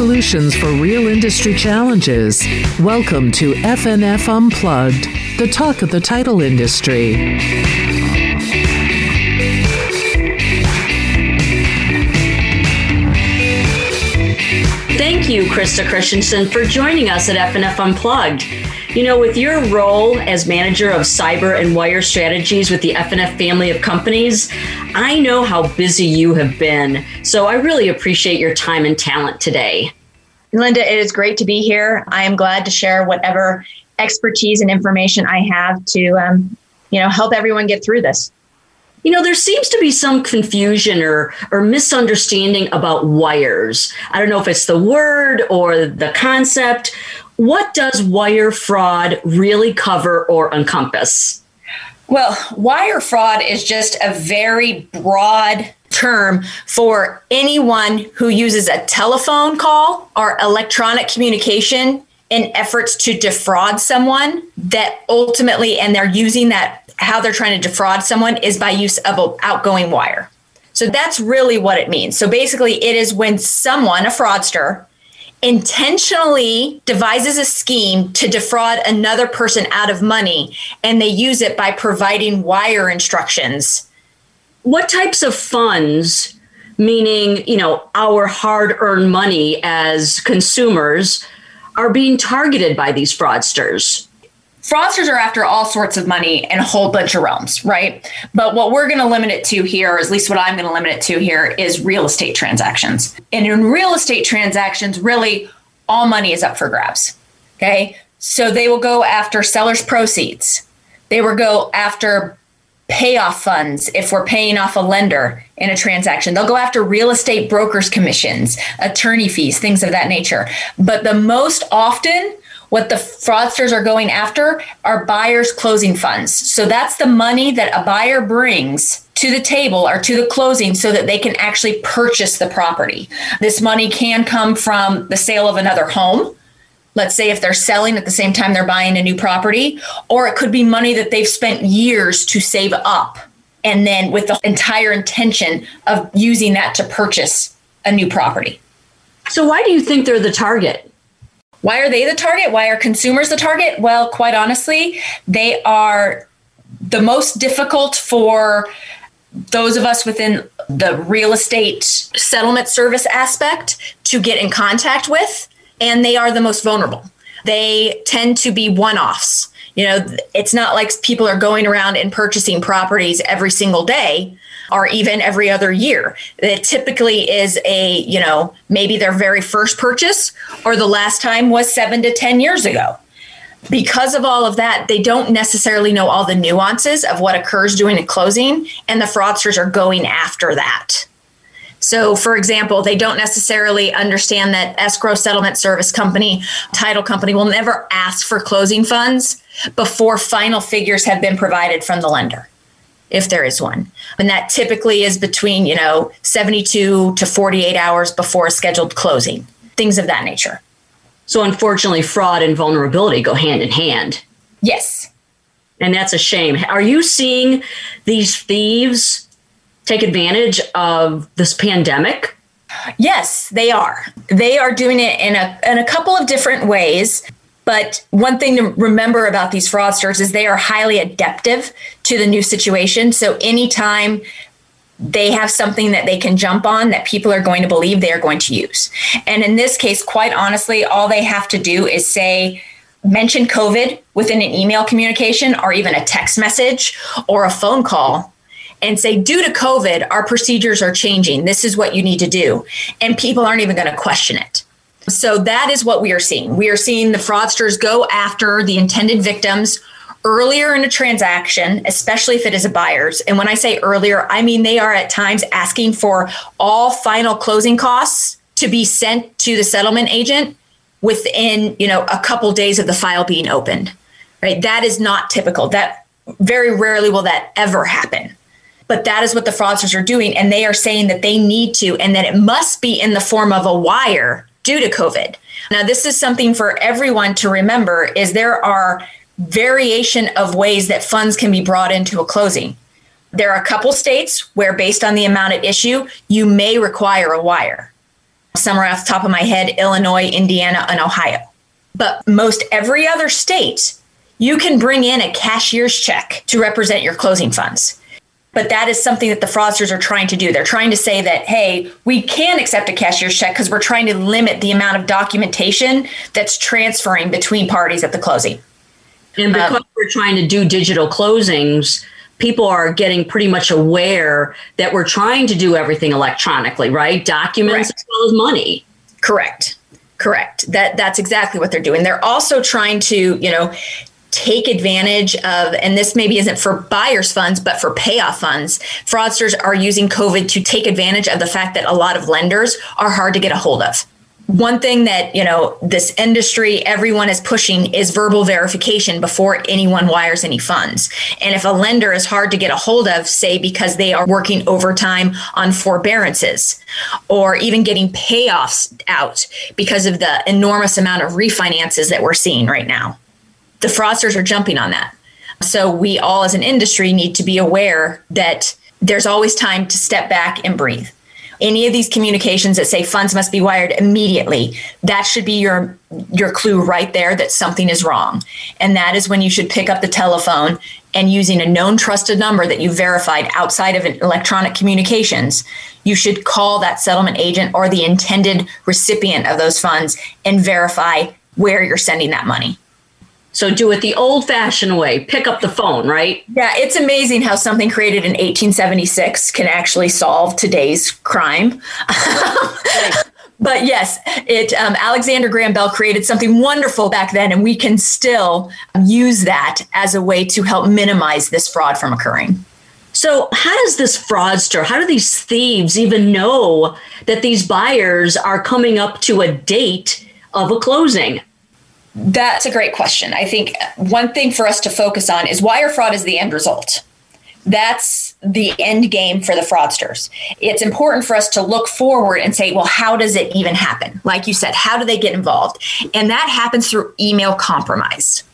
solutions for real industry challenges. Welcome to FNF Unplugged, the talk of the title industry. Thank you, Krista Christensen, for joining us at FNF Unplugged. You know, with your role as manager of cyber and wire strategies with the FNF family of companies, I know how busy you have been. So I really appreciate your time and talent today. Linda, it is great to be here. I am glad to share whatever expertise and information I have to, um, you know, help everyone get through this. You know, there seems to be some confusion or or misunderstanding about wires. I don't know if it's the word or the concept. What does wire fraud really cover or encompass? Well, wire fraud is just a very broad term for anyone who uses a telephone call or electronic communication in efforts to defraud someone that ultimately and they're using that how they're trying to defraud someone is by use of an outgoing wire. So that's really what it means. So basically it is when someone, a fraudster, intentionally devises a scheme to defraud another person out of money and they use it by providing wire instructions. What types of funds, meaning, you know, our hard-earned money as consumers, are being targeted by these fraudsters? Fraudsters are after all sorts of money in a whole bunch of realms, right? But what we're going to limit it to here, or at least what I'm going to limit it to here, is real estate transactions. And in real estate transactions, really all money is up for grabs. Okay. So they will go after sellers' proceeds. They will go after payoff funds if we're paying off a lender in a transaction. They'll go after real estate brokers' commissions, attorney fees, things of that nature. But the most often, what the fraudsters are going after are buyers' closing funds. So that's the money that a buyer brings to the table or to the closing so that they can actually purchase the property. This money can come from the sale of another home. Let's say if they're selling at the same time they're buying a new property, or it could be money that they've spent years to save up and then with the entire intention of using that to purchase a new property. So, why do you think they're the target? Why are they the target? Why are consumers the target? Well, quite honestly, they are the most difficult for those of us within the real estate settlement service aspect to get in contact with, and they are the most vulnerable. They tend to be one offs. You know, it's not like people are going around and purchasing properties every single day or even every other year. It typically is a, you know, maybe their very first purchase or the last time was seven to 10 years ago. Because of all of that, they don't necessarily know all the nuances of what occurs during a closing, and the fraudsters are going after that. So, for example, they don't necessarily understand that escrow settlement service company, title company will never ask for closing funds before final figures have been provided from the lender if there is one. And that typically is between, you know, 72 to 48 hours before a scheduled closing, things of that nature. So unfortunately, fraud and vulnerability go hand in hand. Yes. And that's a shame. Are you seeing these thieves take advantage of this pandemic? Yes, they are. They are doing it in a in a couple of different ways. But one thing to remember about these fraudsters is they are highly adaptive to the new situation. So anytime they have something that they can jump on that people are going to believe they are going to use. And in this case, quite honestly, all they have to do is say, mention COVID within an email communication or even a text message or a phone call and say, due to COVID, our procedures are changing. This is what you need to do. And people aren't even going to question it. So that is what we are seeing. We are seeing the fraudsters go after the intended victims earlier in a transaction, especially if it is a buyer's. And when I say earlier, I mean they are at times asking for all final closing costs to be sent to the settlement agent within, you know, a couple days of the file being opened. Right? That is not typical. That very rarely will that ever happen. But that is what the fraudsters are doing and they are saying that they need to and that it must be in the form of a wire due to COVID. Now, this is something for everyone to remember is there are variation of ways that funds can be brought into a closing. There are a couple states where based on the amount at issue, you may require a wire. somewhere off the top of my head, Illinois, Indiana, and Ohio. But most every other state, you can bring in a cashier's check to represent your closing funds. But that is something that the fraudsters are trying to do. They're trying to say that, hey, we can accept a cashier's check because we're trying to limit the amount of documentation that's transferring between parties at the closing. And because um, we're trying to do digital closings, people are getting pretty much aware that we're trying to do everything electronically, right? Documents correct. as well as money. Correct. Correct. That that's exactly what they're doing. They're also trying to, you know, take advantage of, and this maybe isn't for buyers funds, but for payoff funds. Fraudsters are using COVID to take advantage of the fact that a lot of lenders are hard to get a hold of one thing that you know this industry everyone is pushing is verbal verification before anyone wires any funds. And if a lender is hard to get a hold of say because they are working overtime on forbearances or even getting payoffs out because of the enormous amount of refinances that we're seeing right now the fraudsters are jumping on that. So we all as an industry need to be aware that there's always time to step back and breathe any of these communications that say funds must be wired immediately that should be your your clue right there that something is wrong. And that is when you should pick up the telephone and using a known trusted number that you verified outside of electronic communications you should call that settlement agent or the intended recipient of those funds and verify where you're sending that money so do it the old fashioned way. Pick up the phone, right? Yeah, it's amazing how something created in 1876 can actually solve today's crime. but yes, it um, Alexander Graham Bell created something wonderful back then, and we can still use that as a way to help minimize this fraud from occurring. So, how does this fraudster, how do these thieves even know that these buyers are coming up to a date of a closing? That's a great question. I think one thing for us to focus on is wire fraud is the end result. That's the end game for the fraudsters. It's important for us to look forward and say, well, how does it even happen? Like you said, how do they get involved? And that happens through email compromise.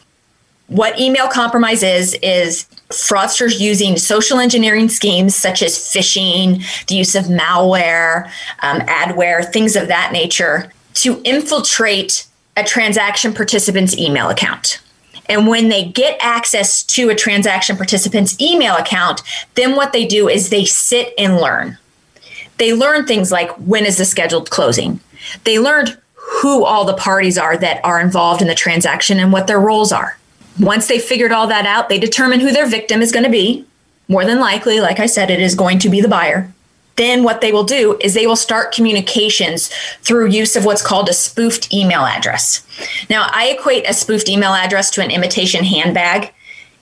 What email compromise is, is fraudsters using social engineering schemes such as phishing, the use of malware, um, adware, things of that nature to infiltrate a transaction participant's email account. And when they get access to a transaction participant's email account, then what they do is they sit and learn. They learn things like when is the scheduled closing? They learned who all the parties are that are involved in the transaction and what their roles are. Once they figured all that out, they determine who their victim is going to be. More than likely, like I said, it is going to be the buyer then what they will do is they will start communications through use of what's called a spoofed email address. Now, I equate a spoofed email address to an imitation handbag.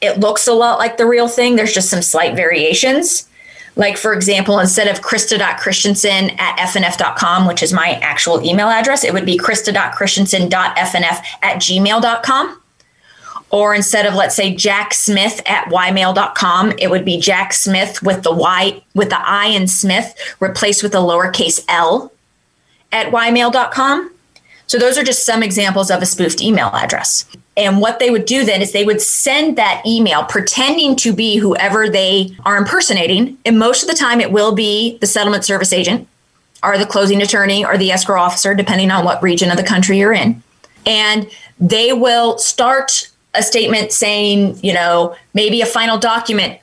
It looks a lot like the real thing, there's just some slight variations. Like, for example, instead of Krista.Christensen at fnf.com, which is my actual email address, it would be Krista.Christensen.fnf at gmail.com. Or instead of, let's say, Jack Smith at ymail.com, it would be Jack Smith with the Y, with the I in Smith replaced with a lowercase l at ymail.com. So those are just some examples of a spoofed email address. And what they would do then is they would send that email pretending to be whoever they are impersonating. And most of the time, it will be the settlement service agent or the closing attorney or the escrow officer, depending on what region of the country you're in. And they will start a statement saying, you know, maybe a final document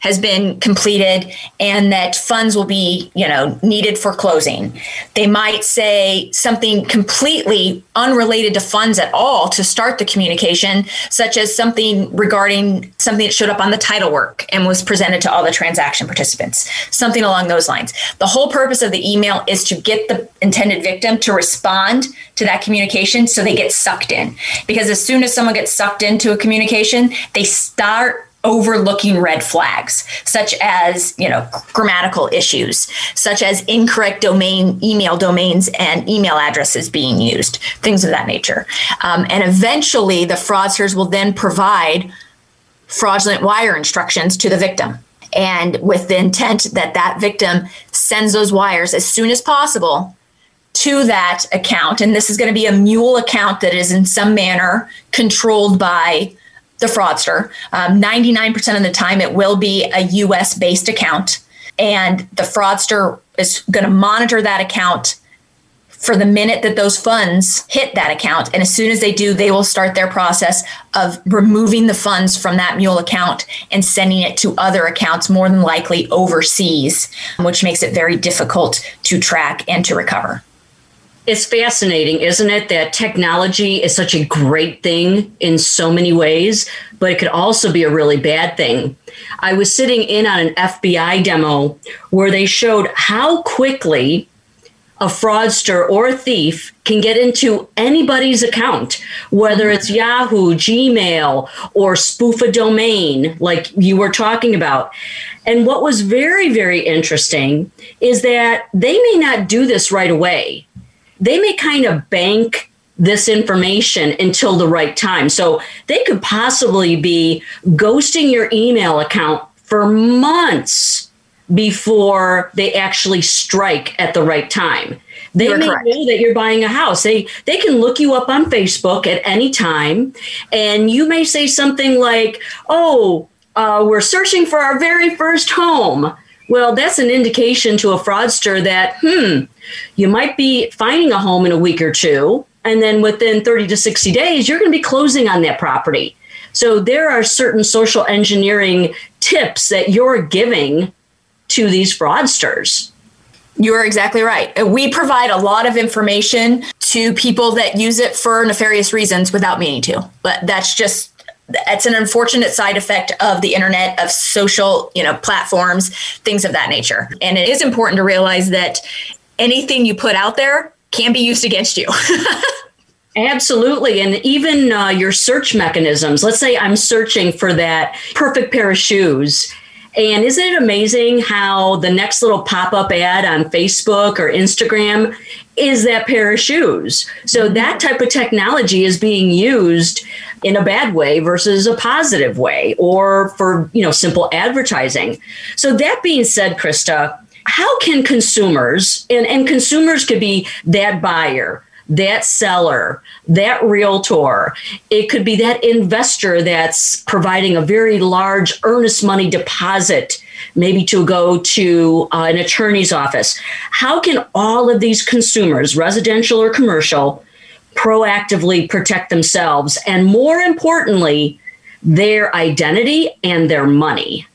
has been completed and that funds will be, you know, needed for closing. They might say something completely unrelated to funds at all to start the communication, such as something regarding something that showed up on the title work and was presented to all the transaction participants, something along those lines. The whole purpose of the email is to get the intended victim to respond to that communication so they get sucked in. Because as soon as someone gets sucked into a communication, they start overlooking red flags such as you know grammatical issues such as incorrect domain email domains and email addresses being used things of that nature. Um, and eventually the fraudsters will then provide fraudulent wire instructions to the victim. And with the intent that that victim sends those wires as soon as possible to that account. And this is going to be a mule account that is in some manner controlled by the fraudster. Um, 99% of the time, it will be a US based account. And the fraudster is going to monitor that account for the minute that those funds hit that account. And as soon as they do, they will start their process of removing the funds from that mule account and sending it to other accounts, more than likely overseas, which makes it very difficult to track and to recover. It's fascinating, isn't it, that technology is such a great thing in so many ways, but it could also be a really bad thing. I was sitting in on an FBI demo where they showed how quickly a fraudster or a thief can get into anybody's account, whether it's Yahoo, Gmail, or spoof a domain, like you were talking about. And what was very, very interesting is that they may not do this right away. They may kind of bank this information until the right time. So they could possibly be ghosting your email account for months before they actually strike at the right time. They you're may correct. know that you're buying a house. They they can look you up on Facebook at any time, and you may say something like, "Oh, uh, we're searching for our very first home." Well, that's an indication to a fraudster that hmm, you might be finding a home in a week or two, and then within 30 to 60 days, you're going to be closing on that property. So there are certain social engineering tips that you're giving to these fraudsters. You are exactly right. We provide a lot of information to people that use it for nefarious reasons without meaning to. But that's just it's an unfortunate side effect of the internet of social you know platforms things of that nature and it is important to realize that anything you put out there can be used against you Absolutely. And even uh, your search mechanisms. Let's say I'm searching for that perfect pair of shoes and isn't it amazing how the next little pop up ad on Facebook or Instagram is that pair of shoes? So mm-hmm. that type of technology is being used in a bad way versus a positive way or for, you know, simple advertising. So that being said, Krista, how can consumers and, and consumers could be that buyer that seller, that realtor. It could be that investor that's providing a very large earnest money deposit, maybe to go to uh, an attorney's office. How can all of these consumers, residential or commercial, proactively protect themselves and, more importantly, their identity and their money?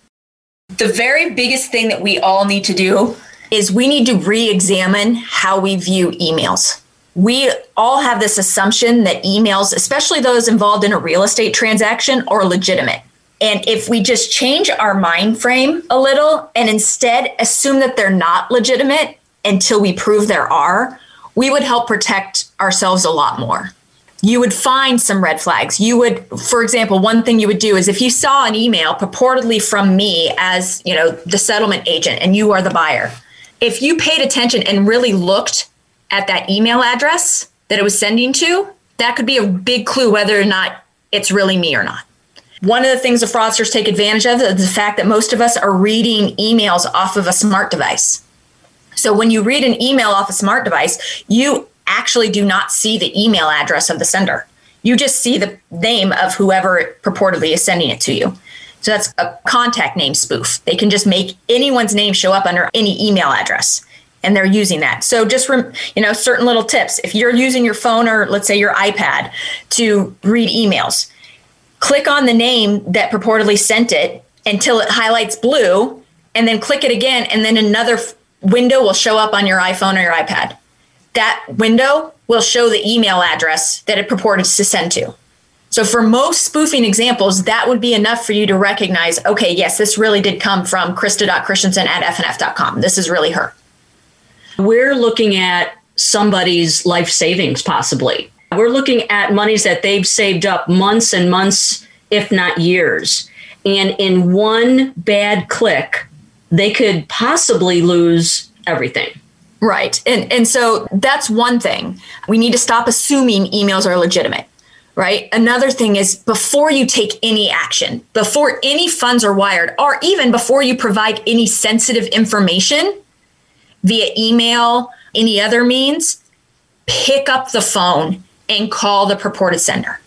The very biggest thing that we all need to do is we need to re examine how we view emails we all have this assumption that emails, especially those involved in a real estate transaction, are legitimate. And if we just change our mind frame a little and instead assume that they're not legitimate until we prove there are, we would help protect ourselves a lot more. You would find some red flags. You would, for example, one thing you would do is if you saw an email purportedly from me as, you know, the settlement agent and you are the buyer, if you paid attention and really looked at that email address that it was sending to, that could be a big clue whether or not it's really me or not. One of the things the fraudsters take advantage of is the fact that most of us are reading emails off of a smart device. So when you read an email off a smart device, you actually do not see the email address of the sender. You just see the name of whoever purportedly is sending it to you. So that's a contact name spoof. They can just make anyone's name show up under any email address and they're using that. So just rem- you know certain little tips. If you're using your phone or let's say your iPad to read emails, click on the name that purportedly sent it until it highlights blue and then click it again and then another f- window will show up on your iPhone or your iPad. That window will show the email address that it purported to send to. So for most spoofing examples, that would be enough for you to recognize, okay, yes, this really did come from Krista.Christensen at fnf.com. This is really her. We're looking at somebody's life savings, possibly. We're looking at monies that they've saved up months and months, if not years. And in one bad click, they could possibly lose everything. Right. And and so that's one thing. We need to stop assuming emails are legitimate. Right? Another thing is before you take any action, before any funds are wired, or even before you provide any sensitive information, via email, any other means, pick up the phone and call the purported sender.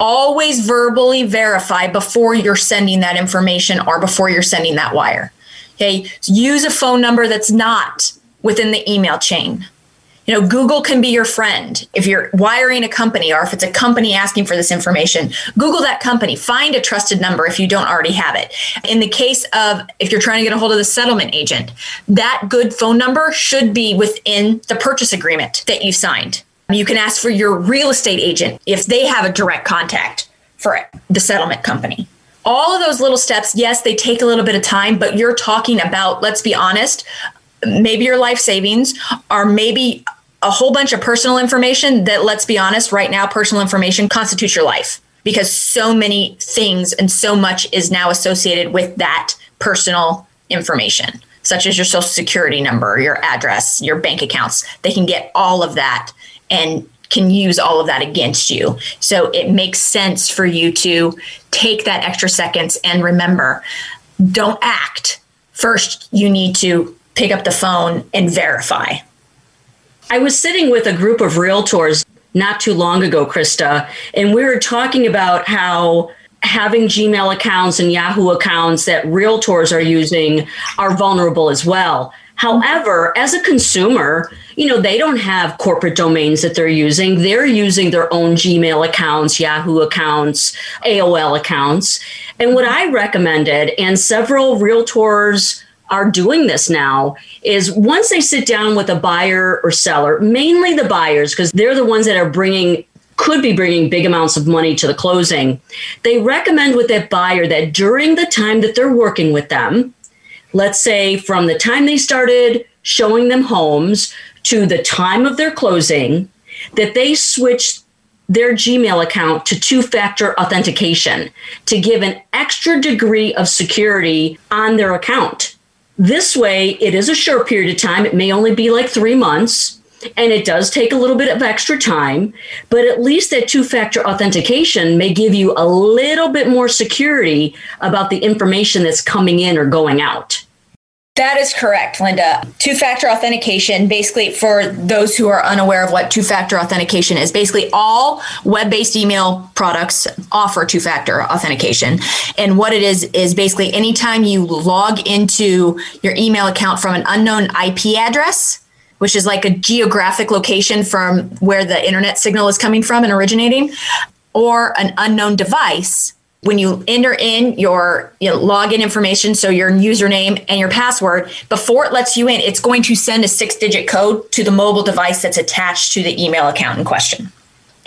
Always verbally verify before you're sending that information or before you're sending that wire. Okay, use a phone number that's not within the email chain. You know, Google can be your friend. If you're wiring a company or if it's a company asking for this information, Google that company, find a trusted number if you don't already have it. In the case of if you're trying to get a hold of the settlement agent, that good phone number should be within the purchase agreement that you signed. You can ask for your real estate agent if they have a direct contact for the settlement company. All of those little steps, yes, they take a little bit of time, but you're talking about, let's be honest, maybe your life savings or maybe a whole bunch of personal information that, let's be honest, right now, personal information constitutes your life because so many things and so much is now associated with that personal information, such as your social security number, your address, your bank accounts. They can get all of that and can use all of that against you. So it makes sense for you to take that extra seconds and remember don't act. First, you need to pick up the phone and verify. I was sitting with a group of realtors not too long ago, Krista, and we were talking about how having Gmail accounts and Yahoo accounts that realtors are using are vulnerable as well. However, as a consumer, you know, they don't have corporate domains that they're using. They're using their own Gmail accounts, Yahoo accounts, AOL accounts. And what I recommended, and several realtors are doing this now, is once they sit down with a buyer or seller, mainly the buyers, because they're the ones that are bringing could be bringing big amounts of money to the closing. They recommend with that buyer that during the time that they're working with them, let's say from the time they started showing them homes to the time of their closing, that they switch their Gmail account to two factor authentication to give an extra degree of security on their account. This way, it is a short period of time. It may only be like three months and it does take a little bit of extra time, but at least that two factor authentication may give you a little bit more security about the information that's coming in or going out. That is correct, Linda. Two factor authentication, basically, for those who are unaware of what two factor authentication is, basically all web based email products offer two factor authentication. And what it is, is basically anytime you log into your email account from an unknown IP address, which is like a geographic location from where the internet signal is coming from and originating, or an unknown device. When you enter in your you know, login information, so your username and your password, before it lets you in, it's going to send a six digit code to the mobile device that's attached to the email account in question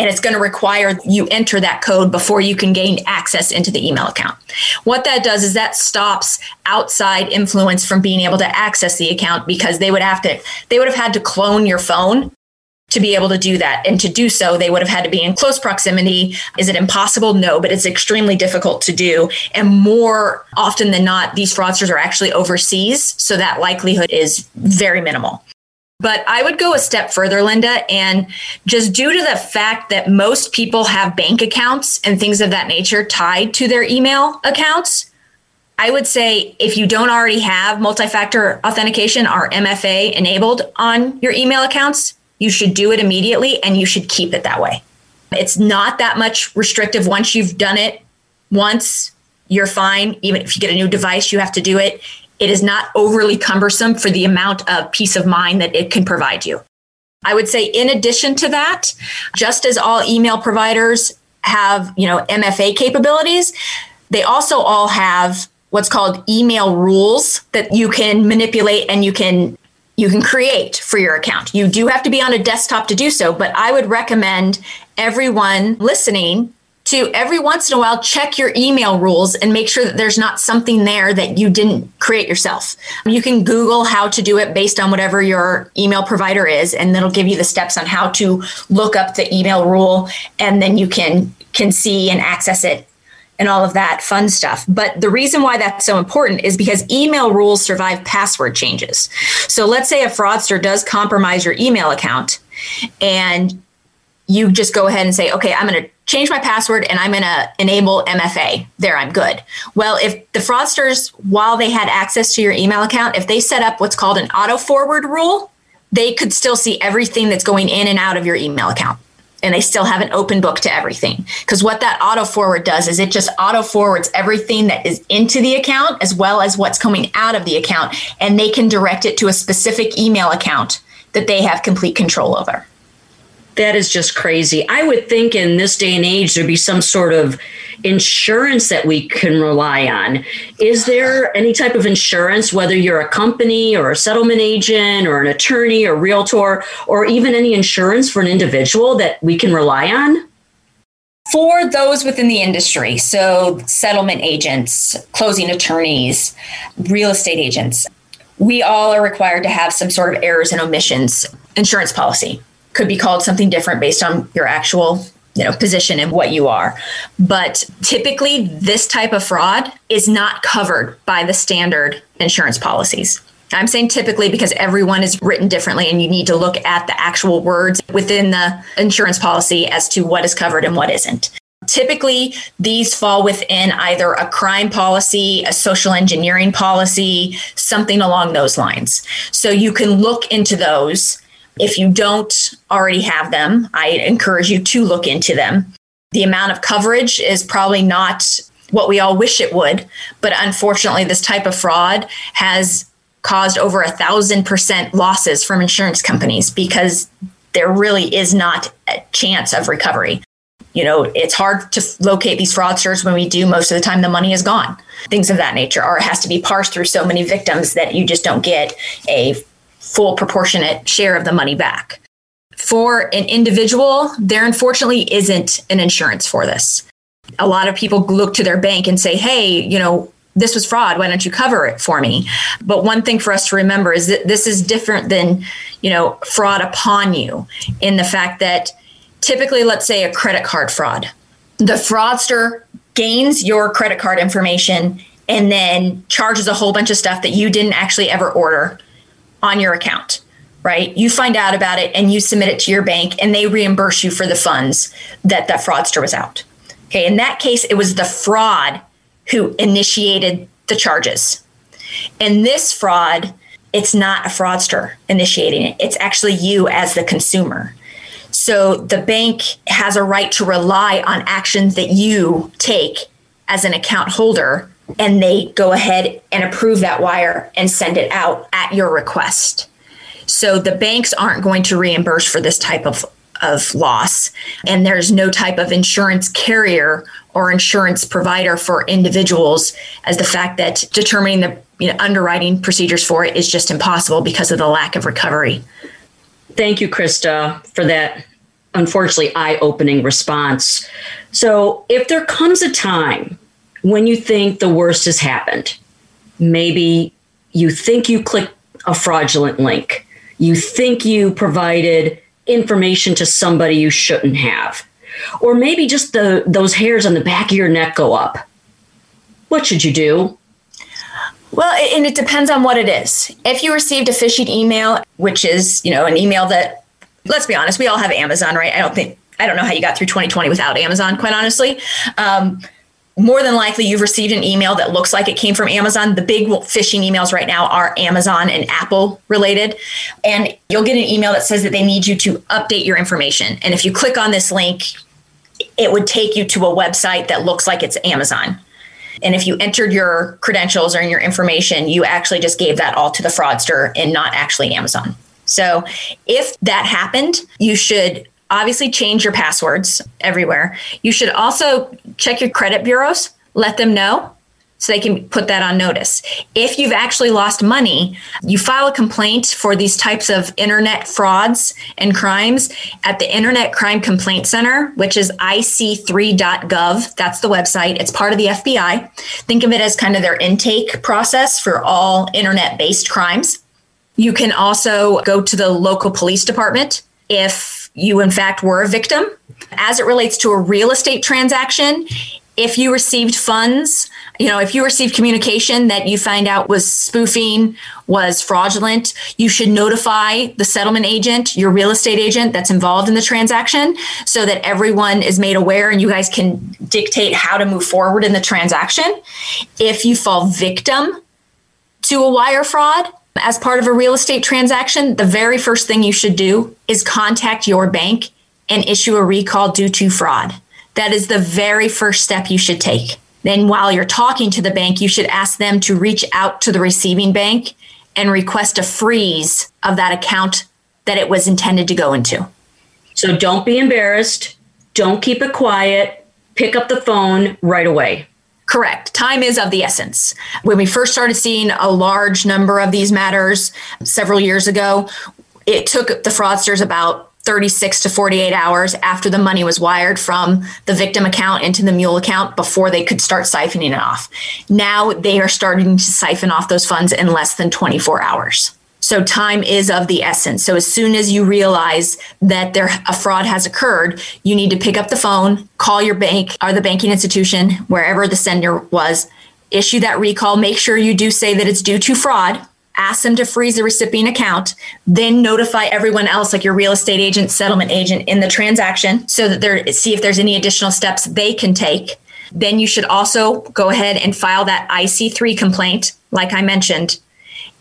and it's going to require you enter that code before you can gain access into the email account. What that does is that stops outside influence from being able to access the account because they would have to they would have had to clone your phone to be able to do that. And to do so, they would have had to be in close proximity. Is it impossible? No, but it's extremely difficult to do. And more often than not, these fraudsters are actually overseas. So that likelihood is very minimal. But I would go a step further, Linda, and just due to the fact that most people have bank accounts and things of that nature tied to their email accounts, I would say if you don't already have multi factor authentication or MFA enabled on your email accounts, you should do it immediately and you should keep it that way. It's not that much restrictive once you've done it once, you're fine. Even if you get a new device, you have to do it it is not overly cumbersome for the amount of peace of mind that it can provide you. I would say in addition to that, just as all email providers have, you know, MFA capabilities, they also all have what's called email rules that you can manipulate and you can you can create for your account. You do have to be on a desktop to do so, but I would recommend everyone listening to every once in a while check your email rules and make sure that there's not something there that you didn't create yourself. You can Google how to do it based on whatever your email provider is, and that'll give you the steps on how to look up the email rule, and then you can can see and access it and all of that fun stuff. But the reason why that's so important is because email rules survive password changes. So let's say a fraudster does compromise your email account and you just go ahead and say, okay, I'm going to change my password and I'm going to enable MFA. There, I'm good. Well, if the fraudsters, while they had access to your email account, if they set up what's called an auto forward rule, they could still see everything that's going in and out of your email account. And they still have an open book to everything. Because what that auto forward does is it just auto forwards everything that is into the account as well as what's coming out of the account. And they can direct it to a specific email account that they have complete control over. That is just crazy. I would think in this day and age there'd be some sort of insurance that we can rely on. Is there any type of insurance, whether you're a company or a settlement agent or an attorney or realtor, or even any insurance for an individual that we can rely on? For those within the industry, so settlement agents, closing attorneys, real estate agents, we all are required to have some sort of errors and omissions insurance policy. Could be called something different based on your actual you know position and what you are but typically this type of fraud is not covered by the standard insurance policies i'm saying typically because everyone is written differently and you need to look at the actual words within the insurance policy as to what is covered and what isn't Typically, these fall within either a crime policy, a social engineering policy, something along those lines. So you can look into those. If you don't already have them, I encourage you to look into them. The amount of coverage is probably not what we all wish it would, but unfortunately, this type of fraud has caused over a thousand percent losses from insurance companies because there really is not a chance of recovery you know, it's hard to locate these fraudsters when we do. Most of the time, the money is gone, things of that nature, or it has to be parsed through so many victims that you just don't get a full proportionate share of the money back. For an individual, there unfortunately isn't an insurance for this. A lot of people look to their bank and say, hey, you know, this was fraud. Why don't you cover it for me? But one thing for us to remember is that this is different than, you know, fraud upon you in the fact that typically, let's say a credit card fraud. The fraudster gains your credit card information and then charges a whole bunch of stuff that you didn't actually ever order on your account, right? You find out about it and you submit it to your bank and they reimburse you for the funds that that fraudster was out. Okay, in that case, it was the fraud who initiated the charges. In this fraud, it's not a fraudster initiating it, it's actually you as the consumer. So the bank has a right to rely on actions that you take as an account holder, and they go ahead and approve that wire and send it out at your request. So the banks aren't going to reimburse for this type of of loss and there's no type of insurance carrier or insurance provider for individuals as the fact that determining the you know, underwriting procedures for it is just impossible because of the lack of recovery Thank you, Krista, for that unfortunately eye opening response. So, if there comes a time when you think the worst has happened, maybe you think you clicked a fraudulent link, you think you provided information to somebody you shouldn't have, or maybe just the those hairs on the back of your neck go up. What should you do? Well, and it depends on what it is. If you received a phishing email, which is, you know, an email that, let's be honest, we all have Amazon, right? I don't think, I don't know how you got through 2020 without Amazon, quite honestly. Um, more than likely, you've received an email that looks like it came from Amazon. The big phishing emails right now are Amazon and Apple related. And you'll get an email that says that they need you to update your information. And if you click on this link, it would take you to a website that looks like it's Amazon. And if you entered your credentials or your information, you actually just gave that all to the fraudster and not actually Amazon. So if that happened, you should obviously change your passwords everywhere. You should also check your credit bureaus, let them know so they can put that on notice. If you've actually lost money, you file a complaint for these types of internet frauds and crimes at the Internet Crime Complaint Center, which is ic3.gov. That's the website. It's part of the FBI. Think of it as kind of their intake process for all internet based crimes. You can also go to the local police department if you, in fact, were a victim. As it relates to a real estate transaction, if you received funds you know, if you received communication that you find out was spoofing, was fraudulent, you should notify the settlement agent, your real estate agent that's involved in the transaction, so that everyone is made aware and you guys can dictate how to move forward in the transaction. If you fall victim to a wire fraud, as part of a real estate transaction, the very first thing you should do is contact your bank and issue a recall due to fraud. That is the very first step you should take. Then, while you're talking to the bank, you should ask them to reach out to the receiving bank and request a freeze of that account that it was intended to go into. So don't be embarrassed. Don't keep it quiet. Pick up the phone right away. Correct. Time is of the essence. When we first started seeing a large number of these matters several years ago, it took the fraudsters about 36 to 48 hours after the money was wired from the victim account into the mule account before they could start siphoning it off. Now they are starting to siphon off those funds in less than 24 hours. So time is of the essence. So as soon as you realize that there a fraud has occurred, you need to pick up the phone, call your bank or the banking institution wherever the sender was, issue that recall, make sure you do say that it's due to fraud ask them to freeze the recipient account, then notify everyone else, like your real estate agent, settlement agent, in the transaction, so that they're see if there's any additional steps they can take. Then you should also go ahead and file that IC3 complaint, like I mentioned.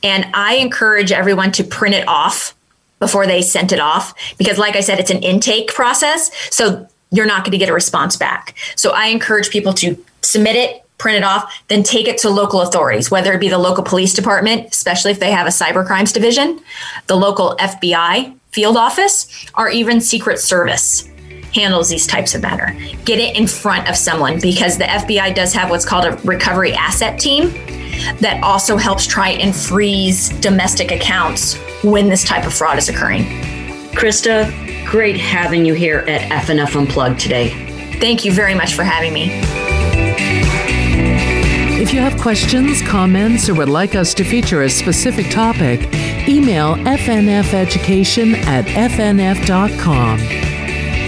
And I encourage everyone to print it off before they sent it off, because, like I said, it's an intake process. So you're not going to get a response back. So I encourage people to submit it, print it off, then take it to local authorities, whether it be the local police department, especially if they have a cyber crimes division, the local FBI field office, or even Secret Service handles these types of matter. Get it in front of someone because the FBI does have what's called a recovery asset team that also helps try and freeze domestic accounts when this type of fraud is occurring. Krista, great having you here at FNF Unplugged today. Thank you very much for having me. If you have questions, comments, or would like us to feature a specific topic, email fnfeducation at fnf.com.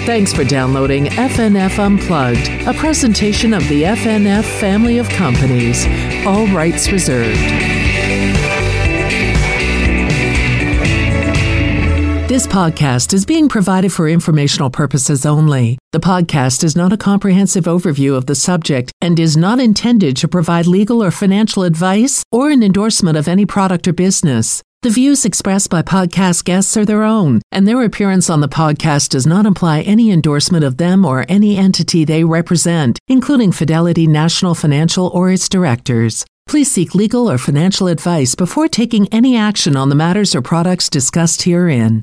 Thanks for downloading FNF Unplugged, a presentation of the FNF family of companies. All rights reserved. This podcast is being provided for informational purposes only. The podcast is not a comprehensive overview of the subject and is not intended to provide legal or financial advice or an endorsement of any product or business. The views expressed by podcast guests are their own, and their appearance on the podcast does not imply any endorsement of them or any entity they represent, including Fidelity National Financial or its directors. Please seek legal or financial advice before taking any action on the matters or products discussed herein.